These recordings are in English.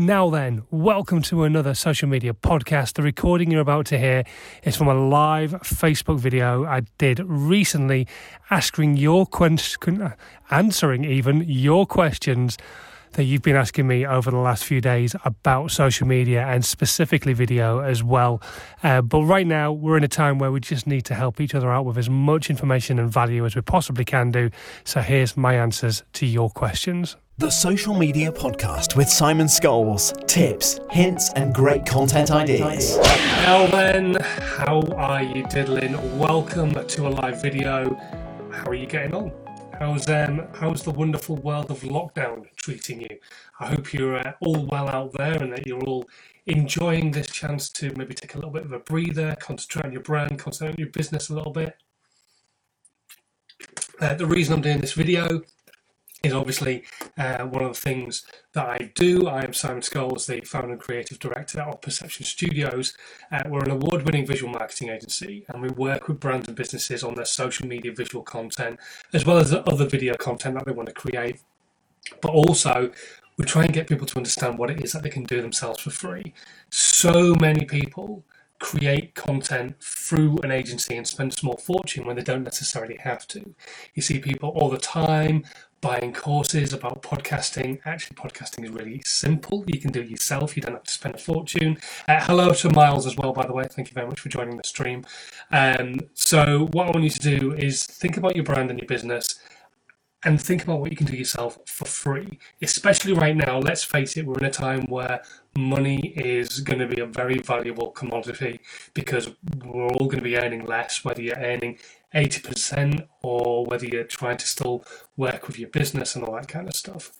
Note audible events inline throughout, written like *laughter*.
Now then, welcome to another social media podcast. The recording you're about to hear is from a live Facebook video I did recently asking your question, answering even your questions that you've been asking me over the last few days about social media and specifically video as well. Uh, but right now, we're in a time where we just need to help each other out with as much information and value as we possibly can do. So here's my answers to your questions. The Social Media Podcast with Simon Scholes. Tips, hints, and great content ideas. Now then, how are you diddling? Welcome to a live video. How are you getting on? How's um how's the wonderful world of lockdown treating you? I hope you're uh, all well out there and that you're all enjoying this chance to maybe take a little bit of a breather, concentrate on your brand, concentrate on your business a little bit. Uh, the reason I'm doing this video is obviously uh, one of the things that I do. I am Simon Scholes, the founder and creative director of Perception Studios. Uh, we're an award winning visual marketing agency and we work with brands and businesses on their social media visual content as well as the other video content that they want to create. But also, we try and get people to understand what it is that they can do themselves for free. So many people create content through an agency and spend a small fortune when they don't necessarily have to. You see people all the time buying courses about podcasting. Actually, podcasting is really simple. You can do it yourself. You don't have to spend a fortune. Uh, hello to Miles as well, by the way. Thank you very much for joining the stream. Um, so, what I want you to do is think about your brand and your business and think about what you can do yourself for free. Especially right now, let's face it, we're in a time where money is going to be a very valuable commodity because we're all going to be earning less, whether you're earning 80% or whether you're trying to still work with your business and all that kind of stuff.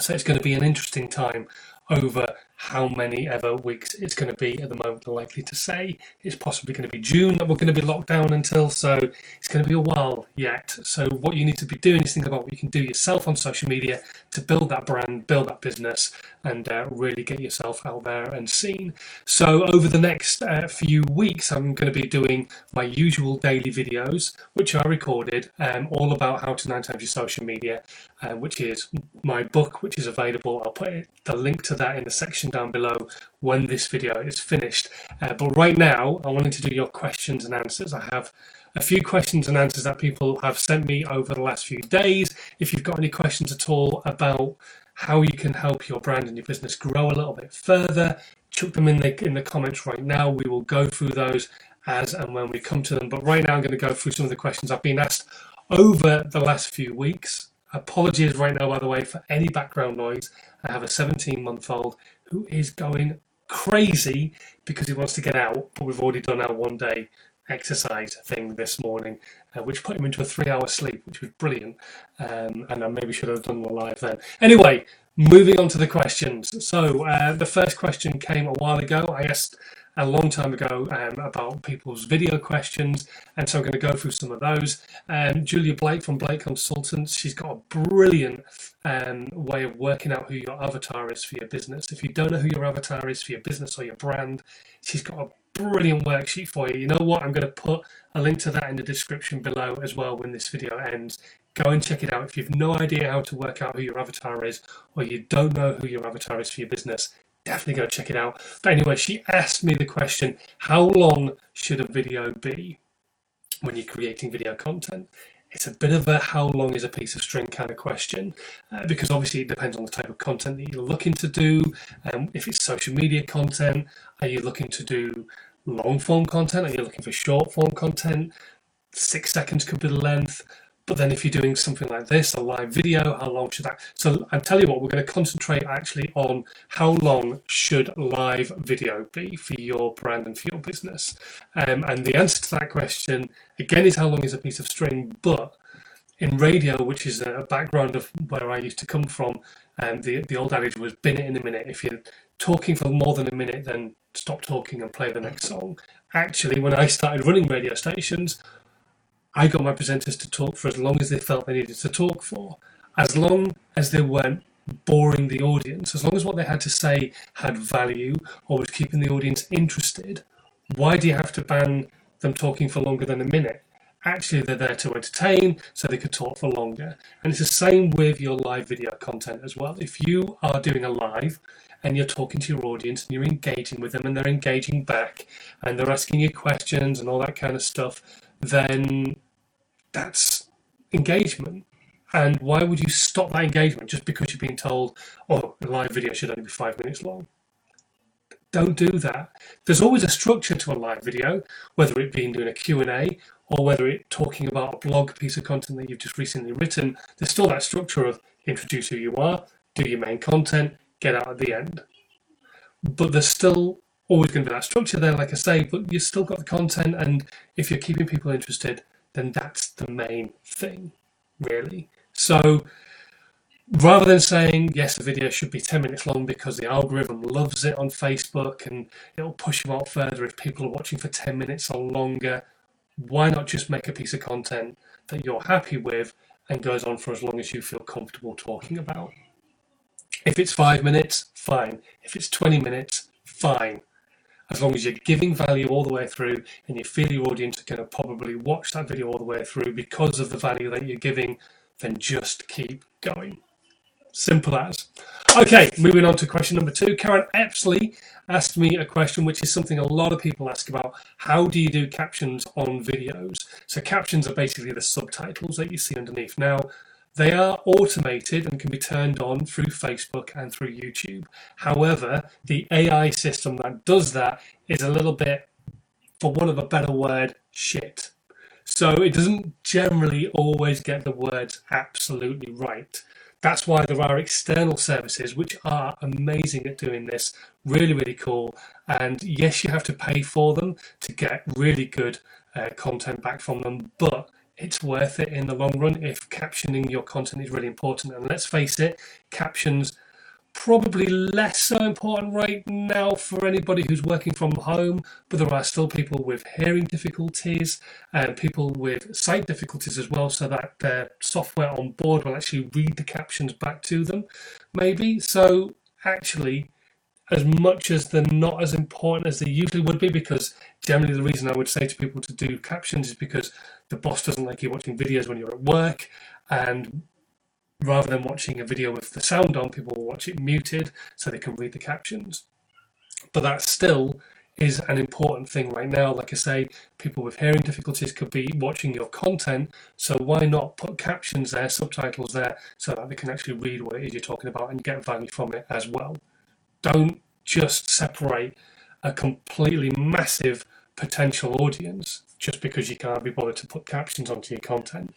So it's going to be an interesting time over how many ever weeks it's going to be at the moment. Likely to say it's possibly going to be June that we're going to be locked down until, so it's going to be a while yet. So, what you need to be doing is think about what you can do yourself on social media to build that brand, build that business, and uh, really get yourself out there and seen. So, over the next uh, few weeks, I'm going to be doing my usual daily videos, which are recorded, um, all about how to nine times your social media, uh, which is my book, which is available. I'll put it, the link to that in the section down below when this video is finished. Uh, but right now, I wanted to do your questions and answers. I have a few questions and answers that people have sent me over the last few days. If you've got any questions at all about how you can help your brand and your business grow a little bit further, chuck them in the in the comments right now. We will go through those as and when we come to them. But right now, I'm going to go through some of the questions I've been asked over the last few weeks. Apologies right now, by the way, for any background noise. I have a 17 month old who is going crazy because he wants to get out, but we've already done our one day exercise thing this morning, uh, which put him into a three hour sleep, which was brilliant. Um, and I maybe should have done the live then. Anyway, moving on to the questions. So, uh, the first question came a while ago. I asked a long time ago um, about people's video questions, and so I'm going to go through some of those. Um, Julia Blake from Blake Consultants, she's got a brilliant um, way of working out who your avatar is for your business. If you don't know who your avatar is for your business or your brand, she's got a brilliant worksheet for you. You know what? I'm going to put a link to that in the description below as well when this video ends. Go and check it out. If you've no idea how to work out who your avatar is, or you don't know who your avatar is for your business, definitely go check it out. But anyway, she asked me the question how long should a video be when you're creating video content? It's a bit of a how long is a piece of string kind of question uh, because obviously it depends on the type of content that you're looking to do. Um, if it's social media content, are you looking to do long form content? Are you looking for short form content? Six seconds could be the length. But then if you're doing something like this, a live video, how long should that? So I tell you what, we're going to concentrate actually on how long should live video be for your brand and for your business. Um, and the answer to that question again is how long is a piece of string, but in radio, which is a background of where I used to come from, um, the the old adage was "bin it in a minute." If you're talking for more than a minute, then stop talking and play the next song. Actually, when I started running radio stations, I got my presenters to talk for as long as they felt they needed to talk for, as long as they weren't boring the audience, as long as what they had to say had value or was keeping the audience interested. Why do you have to ban them talking for longer than a minute? Actually, they're there to entertain, so they could talk for longer. And it's the same with your live video content as well. If you are doing a live and you're talking to your audience and you're engaging with them and they're engaging back and they're asking you questions and all that kind of stuff, then that's engagement. And why would you stop that engagement just because you've been told, oh, a live video should only be five minutes long? Don't do that. There's always a structure to a live video, whether it being doing a Q&A or whether it talking about a blog piece of content that you've just recently written. There's still that structure of introduce who you are, do your main content, get out at the end. But there's still always going to be that structure there, like I say, but you've still got the content, and if you're keeping people interested, then that's the main thing, really. So rather than saying, yes, a video should be 10 minutes long because the algorithm loves it on Facebook and it'll push you out further if people are watching for 10 minutes or longer, why not just make a piece of content that you're happy with and goes on for as long as you feel comfortable talking about? If it's five minutes, fine. If it's 20 minutes, fine. As long as you're giving value all the way through and you feel your audience are going to probably watch that video all the way through because of the value that you're giving, then just keep going. Simple as. Okay, moving on to question number two. Karen Epsley asked me a question which is something a lot of people ask about. How do you do captions on videos? So, captions are basically the subtitles that you see underneath. Now, they are automated and can be turned on through Facebook and through YouTube. However, the AI system that does that is a little bit, for want of a better word, shit. So it doesn't generally always get the words absolutely right. That's why there are external services which are amazing at doing this, really, really cool. And yes, you have to pay for them to get really good uh, content back from them, but it's worth it in the long run if captioning your content is really important. And let's face it, captions probably less so important right now for anybody who's working from home, but there are still people with hearing difficulties and people with sight difficulties as well, so that their software on board will actually read the captions back to them, maybe. So, actually, as much as they're not as important as they usually would be, because generally the reason I would say to people to do captions is because the boss doesn't like you watching videos when you're at work, and rather than watching a video with the sound on, people will watch it muted so they can read the captions. But that still is an important thing right now. Like I say, people with hearing difficulties could be watching your content, so why not put captions there, subtitles there, so that they can actually read what it is you're talking about and get value from it as well. Don't just separate a completely massive potential audience just because you can't be bothered to put captions onto your content.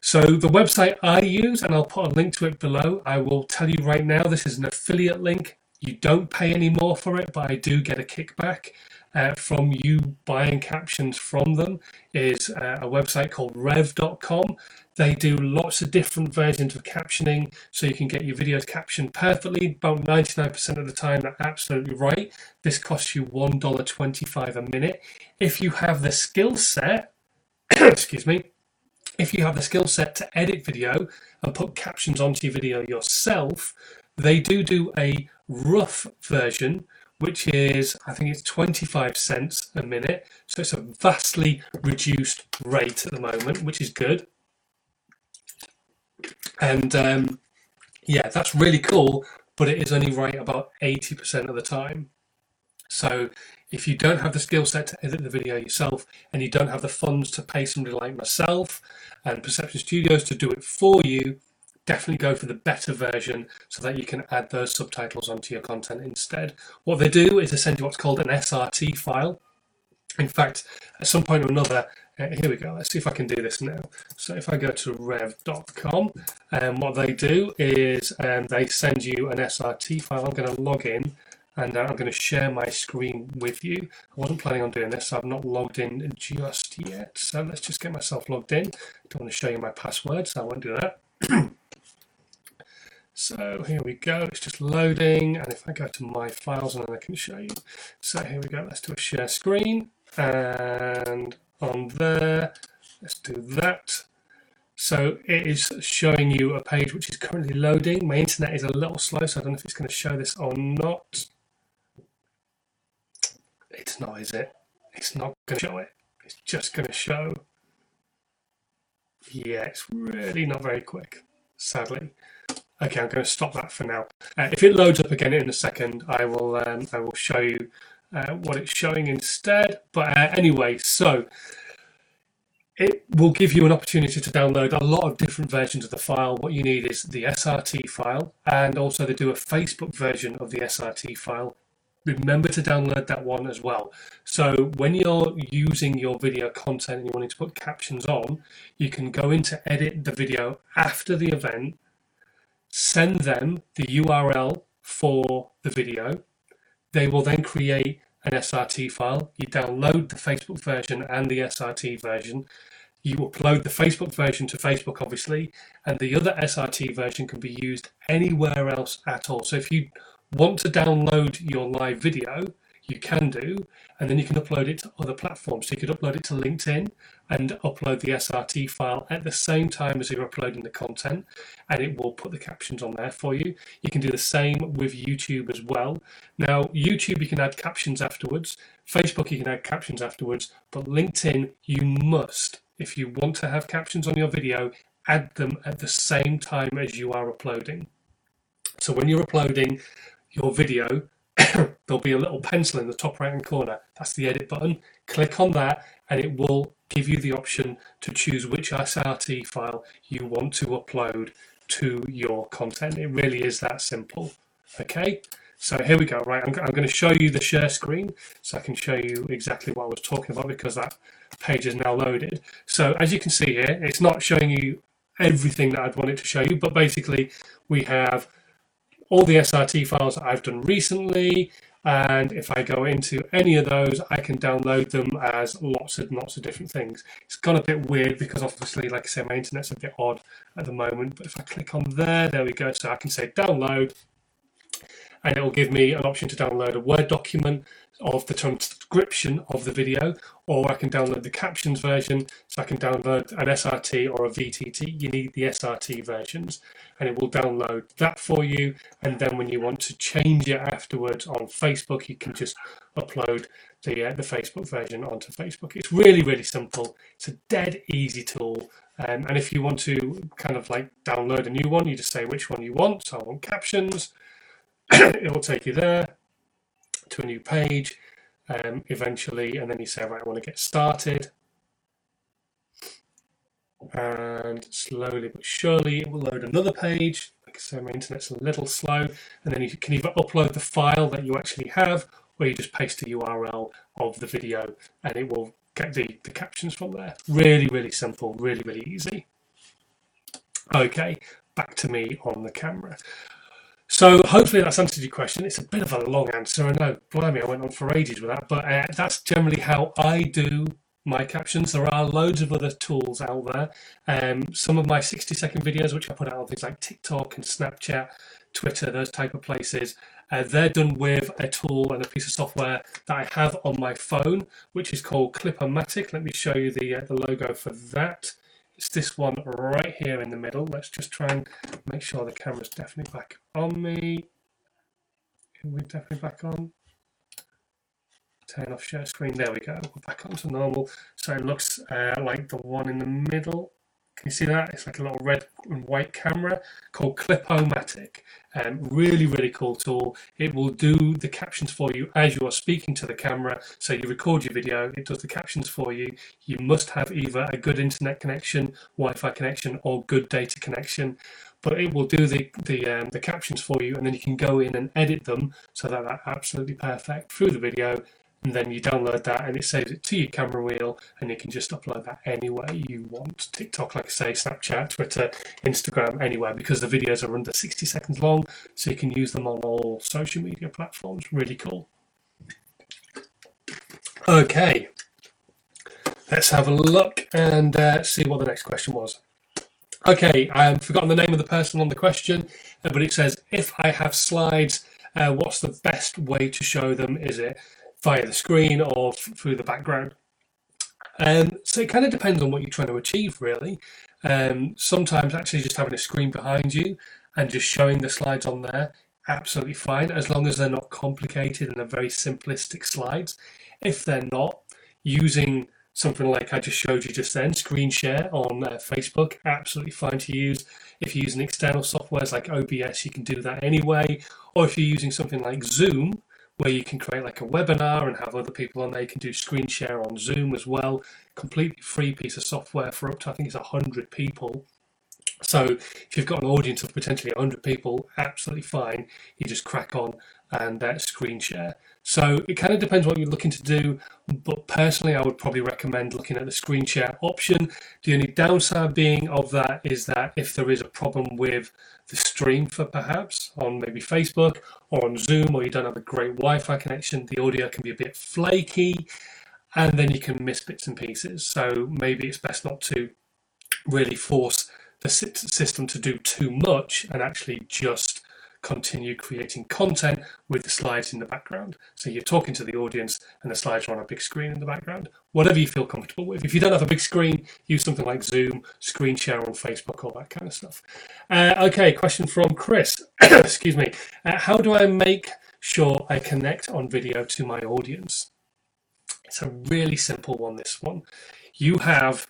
So the website I use, and I'll put a link to it below, I will tell you right now, this is an affiliate link. You don't pay any more for it, but I do get a kickback uh, from you buying captions from them. Is uh, a website called rev.com. They do lots of different versions of captioning, so you can get your videos captioned perfectly. About 99% of the time, they're absolutely right. This costs you $1.25 a minute. If you have the skill set, *coughs* excuse me, if you have the skill set to edit video and put captions onto your video yourself, they do do a rough version, which is, I think it's 25 cents a minute. So it's a vastly reduced rate at the moment, which is good. And um, yeah, that's really cool, but it is only right about 80% of the time. So if you don't have the skill set to edit the video yourself and you don't have the funds to pay somebody like myself and Perception Studios to do it for you, definitely go for the better version so that you can add those subtitles onto your content instead. What they do is they send you what's called an SRT file. In fact, at some point or another, uh, here we go. Let's see if I can do this now. So if I go to rev.com, um, what they do is um, they send you an SRT file. I'm going to log in and uh, I'm going to share my screen with you. I wasn't planning on doing this, so I've not logged in just yet. So let's just get myself logged in. Don't want to show you my password, so I won't do that. *clears throat* so here we go, it's just loading, and if I go to my files, and then I can show you. So here we go, let's do a share screen, and on there, let's do that. So it is showing you a page which is currently loading. My internet is a little slow, so I don't know if it's going to show this or not. It's not, is it? It's not going to show it. It's just going to show. Yeah, it's really not very quick, sadly. Okay, I'm going to stop that for now. Uh, if it loads up again in a second, I will um, I will show you uh, what it's showing instead. But uh, anyway, so it will give you an opportunity to download a lot of different versions of the file. What you need is the SRT file, and also they do a Facebook version of the SRT file. Remember to download that one as well. So when you're using your video content and you're wanting to put captions on, you can go in to edit the video after the event, send them the URL for the video. They will then create an SRT file. You download the Facebook version and the SRT version. You upload the Facebook version to Facebook, obviously, and the other SRT version can be used anywhere else at all. So if you want to download your live video, you can do, and then you can upload it to other platforms. So you could upload it to LinkedIn and upload the SRT file at the same time as you're uploading the content, and it will put the captions on there for you. You can do the same with YouTube as well. Now, YouTube, you can add captions afterwards. Facebook, you can add captions afterwards, but LinkedIn, you must, if you want to have captions on your video, add them at the same time as you are uploading. So when you're uploading your video, *coughs* there'll be a little pencil in the top right hand corner. That's the edit button. Click on that and it will give you the option to choose which SRT file you want to upload to your content. It really is that simple. Okay, so here we go. Right, I'm, I'm going to show you the share screen so I can show you exactly what I was talking about because that page is now loaded. So as you can see here, it's not showing you everything that I'd want it to show you, but basically we have all the SRT files I've done recently. And if I go into any of those, I can download them as lots and lots of different things. It's gone a bit weird because obviously, like I say, my internet's a bit odd at the moment. But if I click on there, there we go. So I can say download and it will give me an option to download a Word document of the transcription of the video, or I can download the captions version. So I can download an SRT or a VTT. You need the SRT versions, and it will download that for you. And then when you want to change it afterwards on Facebook, you can just upload the uh, the Facebook version onto Facebook. It's really really simple. It's a dead easy tool. Um, and if you want to kind of like download a new one, you just say which one you want. So I want captions. *coughs* it will take you there to a new page um, eventually, and then you say, right, I want to get started. And slowly but surely it will load another page. Like I say, my internet's a little slow, and then you can either upload the file that you actually have, or you just paste the URL of the video, and it will get the, the captions from there. Really, really simple, really, really easy. Okay, back to me on the camera. So hopefully that's answered your question. It's a bit of a long answer. I know, blimey, I went on for ages with that, but uh, that's generally how I do my captions. There are loads of other tools out there. Um, some of my 60 second videos, which I put out on things like TikTok and Snapchat, Twitter, those type of places, uh, they're done with a tool and a piece of software that I have on my phone, which is called Clip-O-Matic. Let me show you the, uh, the logo for that. It's this one right here in the middle. Let's just try and make sure the camera's definitely back on me. We're definitely back on. Turn off share screen. There we go. We're back onto normal. So it looks uh, like the one in the middle. Can you see that? It's like a little red and white camera called Clip-O-Matic. Um, really, really cool tool. It will do the captions for you as you are speaking to the camera. So you record your video, it does the captions for you. You must have either a good internet connection, Wi-Fi connection, or good data connection. But it will do the the, um, the captions for you, and then you can go in and edit them so that they're absolutely perfect through the video and then you download that and it saves it to your camera wheel and you can just upload that anywhere you want. Tiktok like i say snapchat twitter instagram anywhere because the videos are under 60 seconds long so you can use them on all social media platforms. Really cool. Okay. Let's have a look and uh, see what the next question was. Okay i've forgotten the name of the person on the question but it says if i have slides uh, what's the best way to show them is it via the screen or through the background. Um, so it kind of depends on what you're trying to achieve, really. Um, sometimes actually just having a screen behind you and just showing the slides on there, absolutely fine, as long as they're not complicated and they're very simplistic slides. If they're not, using something like I just showed you just then, screen share on uh, Facebook, absolutely fine to use. If you're using external softwares like OBS, you can do that anyway. Or if you're using something like Zoom, where you can create like a webinar and have other people on there, you can do screen share on Zoom as well. Completely free piece of software for up to, I think it's 100 people. So if you've got an audience of potentially 100 people, absolutely fine. You just crack on and uh, screen share. So it kind of depends what you're looking to do, but personally, I would probably recommend looking at the screen share option. The only downside being of that is that if there is a problem with the stream for perhaps on maybe Facebook or on Zoom, or you don't have a great Wi Fi connection, the audio can be a bit flaky and then you can miss bits and pieces. So maybe it's best not to really force the system to do too much and actually just continue creating content with the slides in the background. So you're talking to the audience and the slides are on a big screen in the background, whatever you feel comfortable with. If you don't have a big screen, use something like Zoom, screen share on Facebook, all that kind of stuff. Uh, okay, question from Chris. *coughs* Excuse me. Uh, how do I make sure I connect on video to my audience? It's a really simple one, this one. You have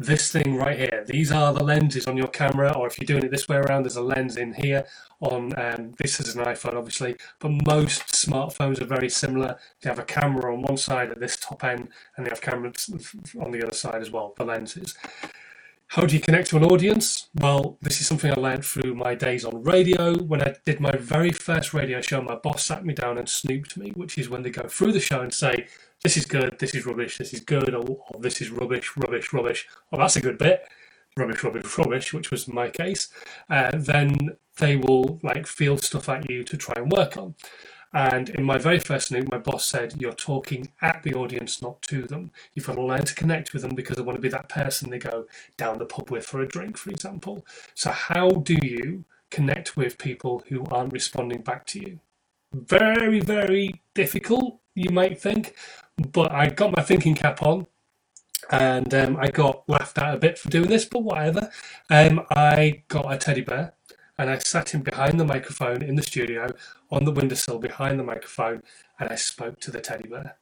this thing right here. These are the lenses on your camera, or if you're doing it this way around, there's a lens in here. On um, this is an iPhone, obviously, but most smartphones are very similar. They have a camera on one side at this top end, and they have cameras on the other side as well. for lenses. How do you connect to an audience? Well, this is something I learned through my days on radio. When I did my very first radio show, my boss sat me down and snooped me, which is when they go through the show and say, this is good, this is rubbish, this is good, or, or this is rubbish, rubbish, rubbish. Oh, that's a good bit. Rubbish, rubbish, rubbish, which was my case. Uh, then they will like field stuff at you to try and work on. And in my very first snoop, my boss said, You're talking at the audience, not to them. You've got to learn to connect with them because I want to be that person they go down the pub with for a drink, for example. So, how do you connect with people who aren't responding back to you? Very, very difficult, you might think, but I got my thinking cap on and um, I got laughed at a bit for doing this, but whatever. Um, I got a teddy bear and I sat him behind the microphone in the studio on the windowsill behind the microphone and I spoke to the teddy bear.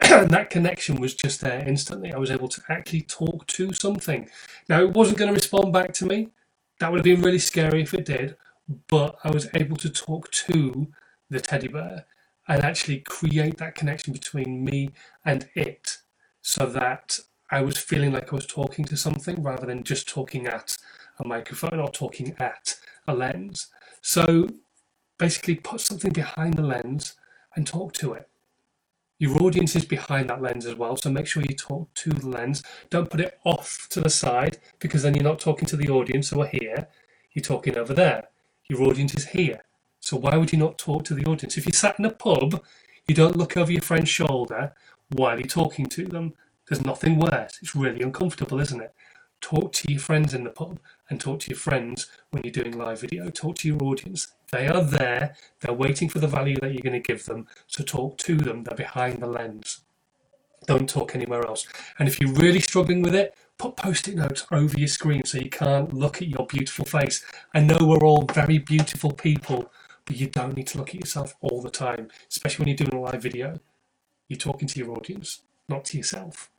*clears throat* and that connection was just there instantly. I was able to actually talk to something. Now, it wasn't going to respond back to me. That would have been really scary if it did, but I was able to talk to the teddy bear and actually create that connection between me and it so that I was feeling like I was talking to something rather than just talking at a microphone or talking at a lens. So basically, put something behind the lens and talk to it. Your audience is behind that lens as well, so make sure you talk to the lens. Don't put it off to the side because then you're not talking to the audience who are here, you're talking over there. Your audience is here. So why would you not talk to the audience? If you sat in a pub, you don't look over your friend's shoulder while you're talking to them. There's nothing worse. It's really uncomfortable, isn't it? Talk to your friends in the pub and talk to your friends when you're doing live video. Talk to your audience. They are there. They're waiting for the value that you're going to give them. So talk to them. They're behind the lens. Don't talk anywhere else. And if you're really struggling with it, put post-it notes over your screen so you can't look at your beautiful face. I know we're all very beautiful people, but you don't need to look at yourself all the time, especially when you're doing a live video. You're talking to your audience, not to yourself.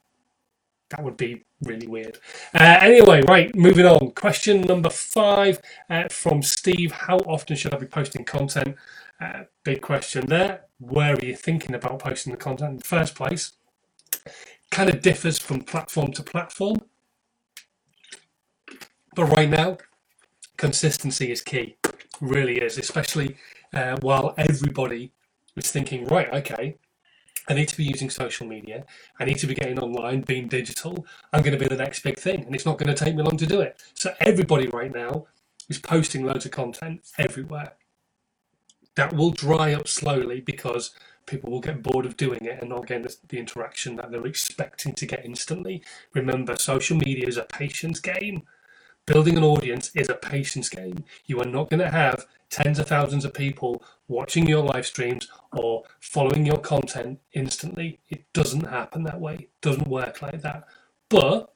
That would be really weird. Uh, anyway, right, moving on. Question number five uh, from Steve How often should I be posting content? Uh, big question there. Where are you thinking about posting the content in the first place? Kind of differs from platform to platform. But right now, consistency is key really is, especially uh, while everybody is thinking, right, okay, I need to be using social media. I need to be getting online, being digital. I'm going to be the next big thing, and it's not going to take me long to do it. So everybody right now is posting loads of content everywhere. That will dry up slowly because people will get bored of doing it and not getting the interaction that they're expecting to get instantly. Remember, social media is a patience game building an audience is a patience game. You are not going to have tens of thousands of people watching your live streams or following your content instantly. It doesn't happen that way. It doesn't work like that. But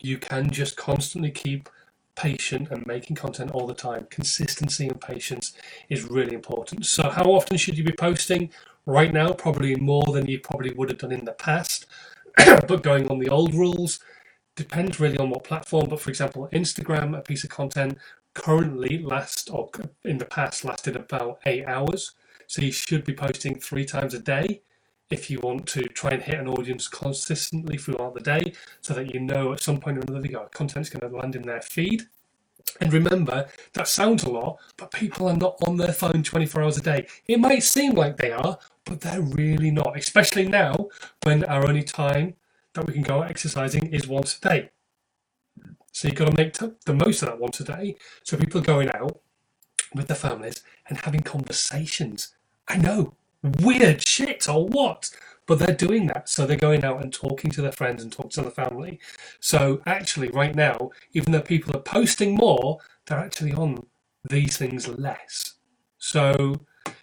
you can just constantly keep patient and making content all the time. Consistency and patience is really important. So, how often should you be posting? Right now, probably more than you probably would have done in the past. *clears throat* but going on the old rules depends really on what platform. But for example, Instagram, a piece of content currently last or in the past lasted about eight hours. So you should be posting three times a day if you want to try and hit an audience consistently throughout the day so that you know at some point or another your content's going to land in their feed. And remember, that sounds a lot, but people are not on their phone 24 hours a day. It might seem like they are, but they're really not, especially now when our only time that we can go exercising is once a day. So you've got to make the most of that once a day. So people are going out with their families and having conversations. I know, weird shit or what? But they're doing that. So they're going out and talking to their friends and talking to the family. So actually, right now, even though people are posting more, they're actually on these things less. So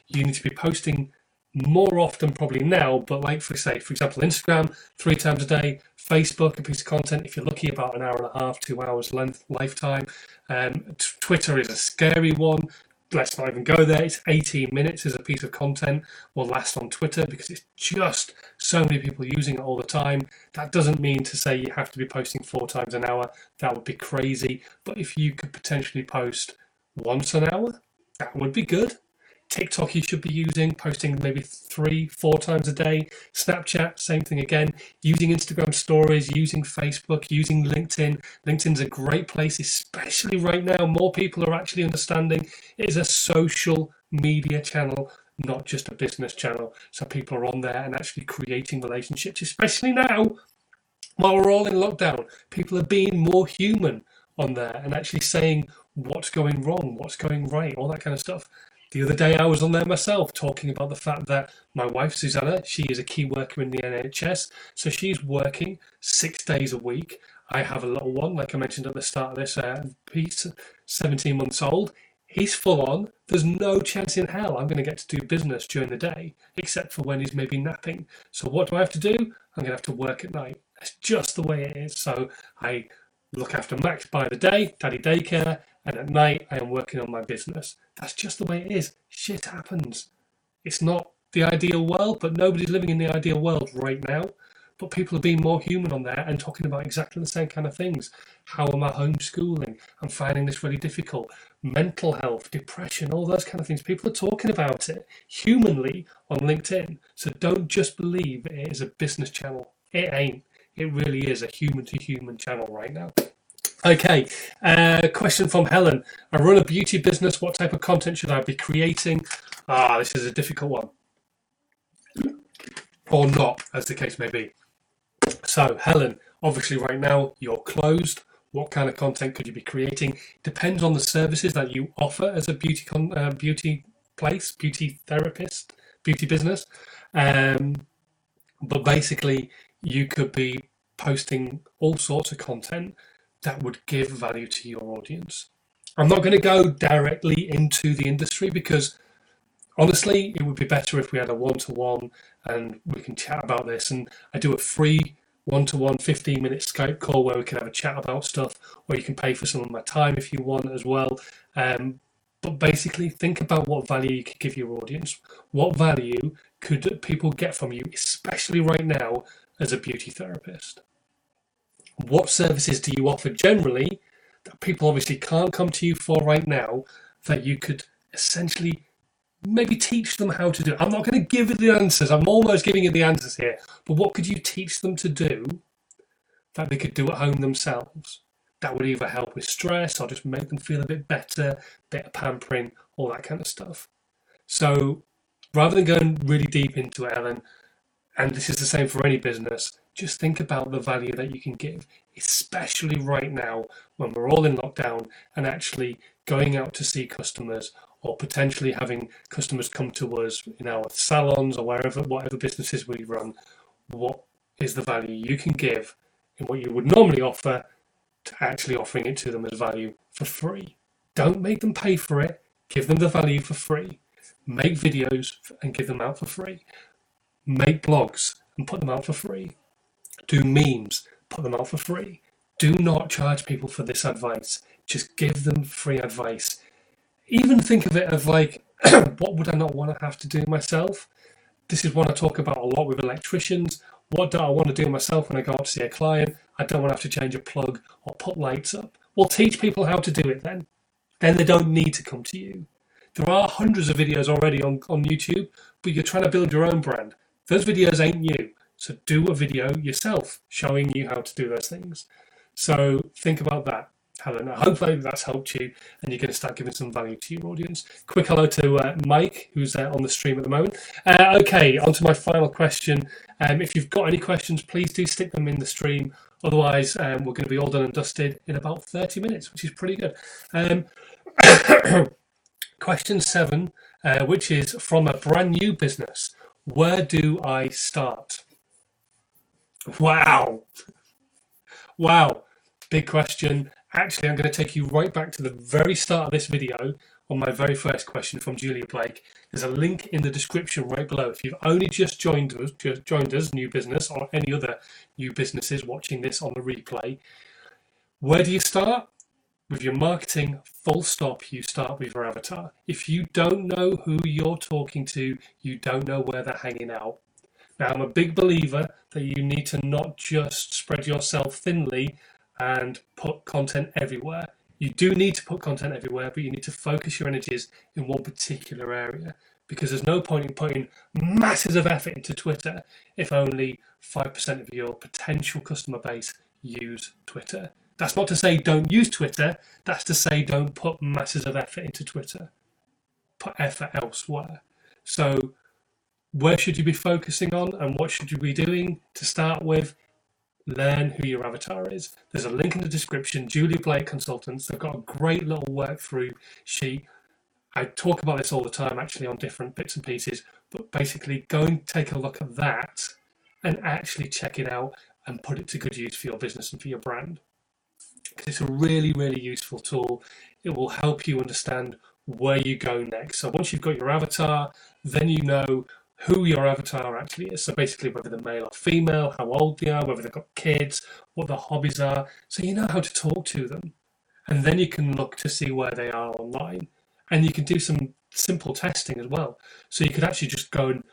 you need to be posting more often probably now, but like for say, for example, Instagram three times a day, Facebook a piece of content if you're lucky about an hour and a half, two hours length lifetime. Um, t- Twitter is a scary one let's not even go there. It's 18 minutes as a piece of content will last on Twitter because it's just so many people using it all the time. That doesn't mean to say you have to be posting four times an hour. That would be crazy. But if you could potentially post once an hour, that would be good. TikTok you should be using, posting maybe three, four times a day. Snapchat, same thing again. Using Instagram stories, using Facebook, using LinkedIn. LinkedIn's a great place, especially right now. More people are actually understanding it is a social media channel, not just a business channel. So people are on there and actually creating relationships, especially now while we're all in lockdown. People are being more human on there and actually saying what's going wrong, what's going right, all that kind of stuff. The other day, I was on there myself talking about the fact that my wife, Susanna, she is a key worker in the NHS, so she's working six days a week. I have a little one, like I mentioned at the start of this uh, piece, 17 months old. He's full on. There's no chance in hell I'm going to get to do business during the day, except for when he's maybe napping. So, what do I have to do? I'm going to have to work at night. That's just the way it is. So, I look after Max by the day, daddy daycare, and at night I am working on my business. That's just the way it is. Shit happens. It's not the ideal world, but nobody's living in the ideal world right now. But people are being more human on there and talking about exactly the same kind of things. How am I homeschooling? I'm finding this really difficult. Mental health, depression, all those kind of things. People are talking about it humanly on LinkedIn. So don't just believe it is a business channel. It ain't. It really is a human to human channel right now. Okay, uh, question from Helen. I run a beauty business. What type of content should I be creating? Ah, this is a difficult one. Or not, as the case may be. So, Helen, obviously, right now you're closed. What kind of content could you be creating? Depends on the services that you offer as a beauty con- uh, beauty place, beauty therapist, beauty business. Um, but basically, you could be posting all sorts of content that would give value to your audience. I'm not going to go directly into the industry because honestly, it would be better if we had a one to one and we can chat about this. And I do a free one to one 15 minute Skype call where we can have a chat about stuff, or you can pay for some of my time if you want as well. Um, but basically, think about what value you could give your audience. What value could people get from you, especially right now as a beauty therapist? What services do you offer generally that people obviously can't come to you for right now that you could essentially maybe teach them how to do? I'm not going to give you the answers, I'm almost giving you the answers here, but what could you teach them to do that they could do at home themselves? That would either help with stress or just make them feel a bit better, bit of pampering, all that kind of stuff. So rather than going really deep into it, Ellen, and this is the same for any business, just think about the value that you can give, especially right now when we're all in lockdown and actually going out to see customers or potentially having customers come to us in our salons or wherever, whatever businesses we run. What is the value you can give in what you would normally offer to actually offering it to them as value for free? Don't make them pay for it, give them the value for free. Make videos and give them out for free. Make blogs and put them out for free do memes, put them out for free. Do not charge people for this advice. Just give them free advice. Even think of it as like, *clears throat* what would I not want to have to do myself? This is what I talk about a lot with electricians What do I want to do myself when I go out to see a client? I don't want to have to change a plug or put lights up. Well, teach people how to do it then. Then they don't need to come to you. There are hundreds of videos already on, on YouTube, but you're trying to build your own brand. Those videos ain't you. So do a video yourself showing you how to do those things. So think about that. Helen. Hopefully that's helped you and you're going to start giving some value to your audience. Quick hello to uh, Mike, who's uh, on the stream at the moment. Uh, okay, on to my final question. Um, if you've got any questions, please do stick them in the stream. Otherwise, um, we're going to be all done and dusted in about 30 minutes, which is pretty good. Um, *coughs* question seven, uh, which is from a brand new business. Where do I start? Wow. Wow. Big question actually, I'm going to take you right back to the very start of this video on my very first question from Julia Blake. There's a link in the description right below. If you've only just joined us, just joined us, new business, or any other new businesses watching this on the replay, where do you start? With your marketing, full stop, you start with your avatar. If you don't know who you're talking to, you don't know where they're hanging out. Now, I'm a big believer that you need to not just spread yourself thinly and put content everywhere. You do need to put content everywhere, but you need to focus your energies in one particular area because there's no point in putting masses of effort into Twitter if only 5% of your potential customer base use Twitter. That's not to say don't use Twitter, that's to say don't put masses of effort into Twitter. Put effort elsewhere. So, where should you be focusing on and what should you be doing to start with? learn who your avatar is. There's a link in the description. Julia Blake Consultants. They've got a great little work through sheet. I talk about this all the time, actually, on different bits and pieces. But basically, go and take a look at that and actually check it out and put it to good use for your business and for your brand. Because it's a really, really useful tool. It will help you understand where you go next. So once you've got your avatar, then you know who your avatar actually is. So basically, whether they're male or female, how old they are, whether they've got kids, what their hobbies are. So you know how to talk to them. And then you can look to see where they are online. And you can do some simple testing as well. So you could actually just go and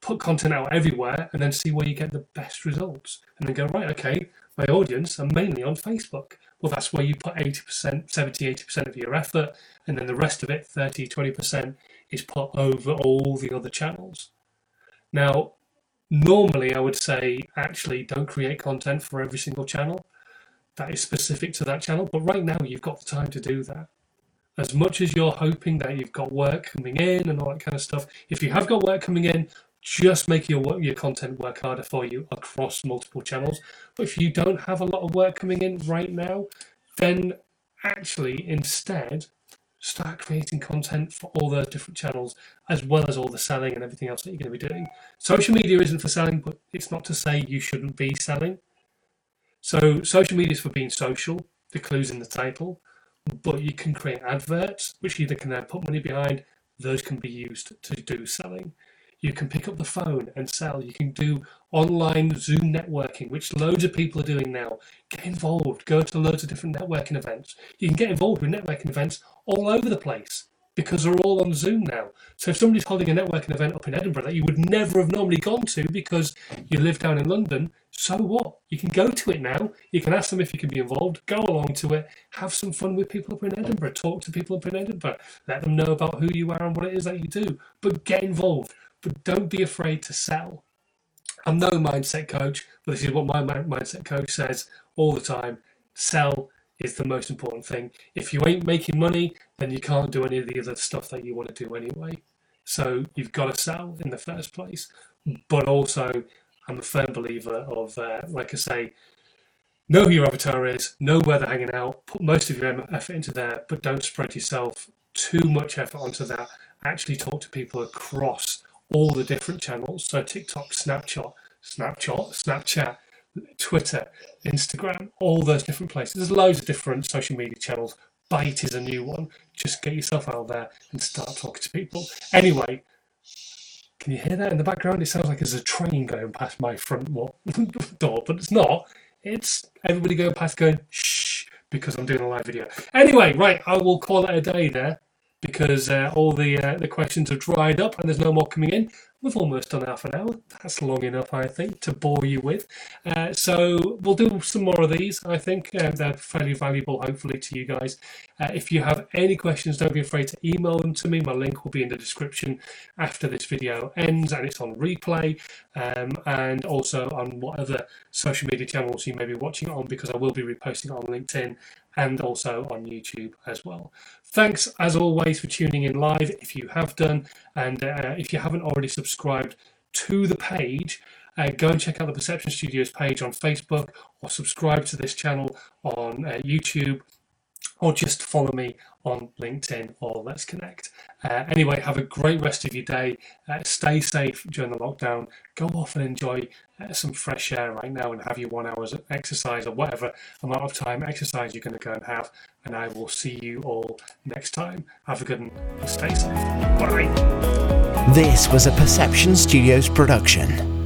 put content out everywhere and then see where you get the best results. And then go, right, okay, my audience are mainly on Facebook. Well, that's where you put 80%, 70, 80% of your effort, and then the rest of it, 30, 20%, is put over all the other channels. Now, normally I would say actually don't create content for every single channel that is specific to that channel, but right now you've got the time to do that. As much as you're hoping that you've got work coming in and all that kind of stuff, if you have got work coming in, just make your work, your content work harder for you across multiple channels. But if you don't have a lot of work coming in right now, then actually instead start creating content for all those different channels as well as all the selling and everything else that you're going to be doing. Social media isn't for selling, but it's not to say you shouldn't be selling. So social media is for being social, the clues in the title, but you can create adverts which either can then put money behind, those can be used to do selling. You can pick up the phone and sell. You can do online Zoom networking, which loads of people are doing now. Get involved. Go to loads of different networking events. You can get involved with networking events all over the place because they're all on Zoom now. So if somebody's holding a networking event up in Edinburgh that you would never have normally gone to because you live down in London, so what? You can go to it now. You can ask them if you can be involved, go along to it, have some fun with people up in Edinburgh, talk to people up in Edinburgh, let them know about who you are and what it is that you do. But get involved but don't be afraid to sell. I'm no mindset coach, but this is what my mindset coach says all the time sell is the most important thing. If you ain't making money, then you can't do any of the other stuff that you want to do anyway. So you've got to sell in the first place. But also, I'm a firm believer of, uh, like I say, know who your avatar is, know where they're hanging out, put most of your effort into there, but don't spread yourself too much effort onto that. Actually, talk to people across all the different channels. So TikTok, Snapchat, Snapchat, Snapchat, Twitter, Instagram, all those different places. There's loads of different social media channels. Byte is a new one. Just get yourself out there and start talking to people. Anyway, can you hear that in the background? It sounds like there's a train going past my front *laughs* door, but it's not. It's everybody going past going shh because I'm doing a live video. Anyway, right, I will call it a day there because uh, all the uh, the questions have dried up and there's no more coming in. We've almost done half an hour. That's long enough, I think, to bore you with. Uh, so we'll do some more of these. I think uh, they're fairly valuable, hopefully, to you guys. Uh, if you have any questions, don't be afraid to email them to me. My link will be in the description after this video ends, and it's on replay, um, and also on whatever social media channels you may be watching on, because I will be reposting it on LinkedIn and also on YouTube as well. Thanks as always for tuning in live if you have done, and uh, if you haven't already subscribed to the page, uh, go and check out the Perception Studios page on Facebook or subscribe to this channel on uh, YouTube or just follow me on LinkedIn or Let's Connect. Uh, anyway, have a great rest of your day. Uh, stay safe during the lockdown. Go off and enjoy uh, some fresh air right now and have your one hours of exercise or whatever amount of time exercise you're going to go and have. And I will see you all next time. Have a good one. Stay safe. Bye. This was a Perception Studios production.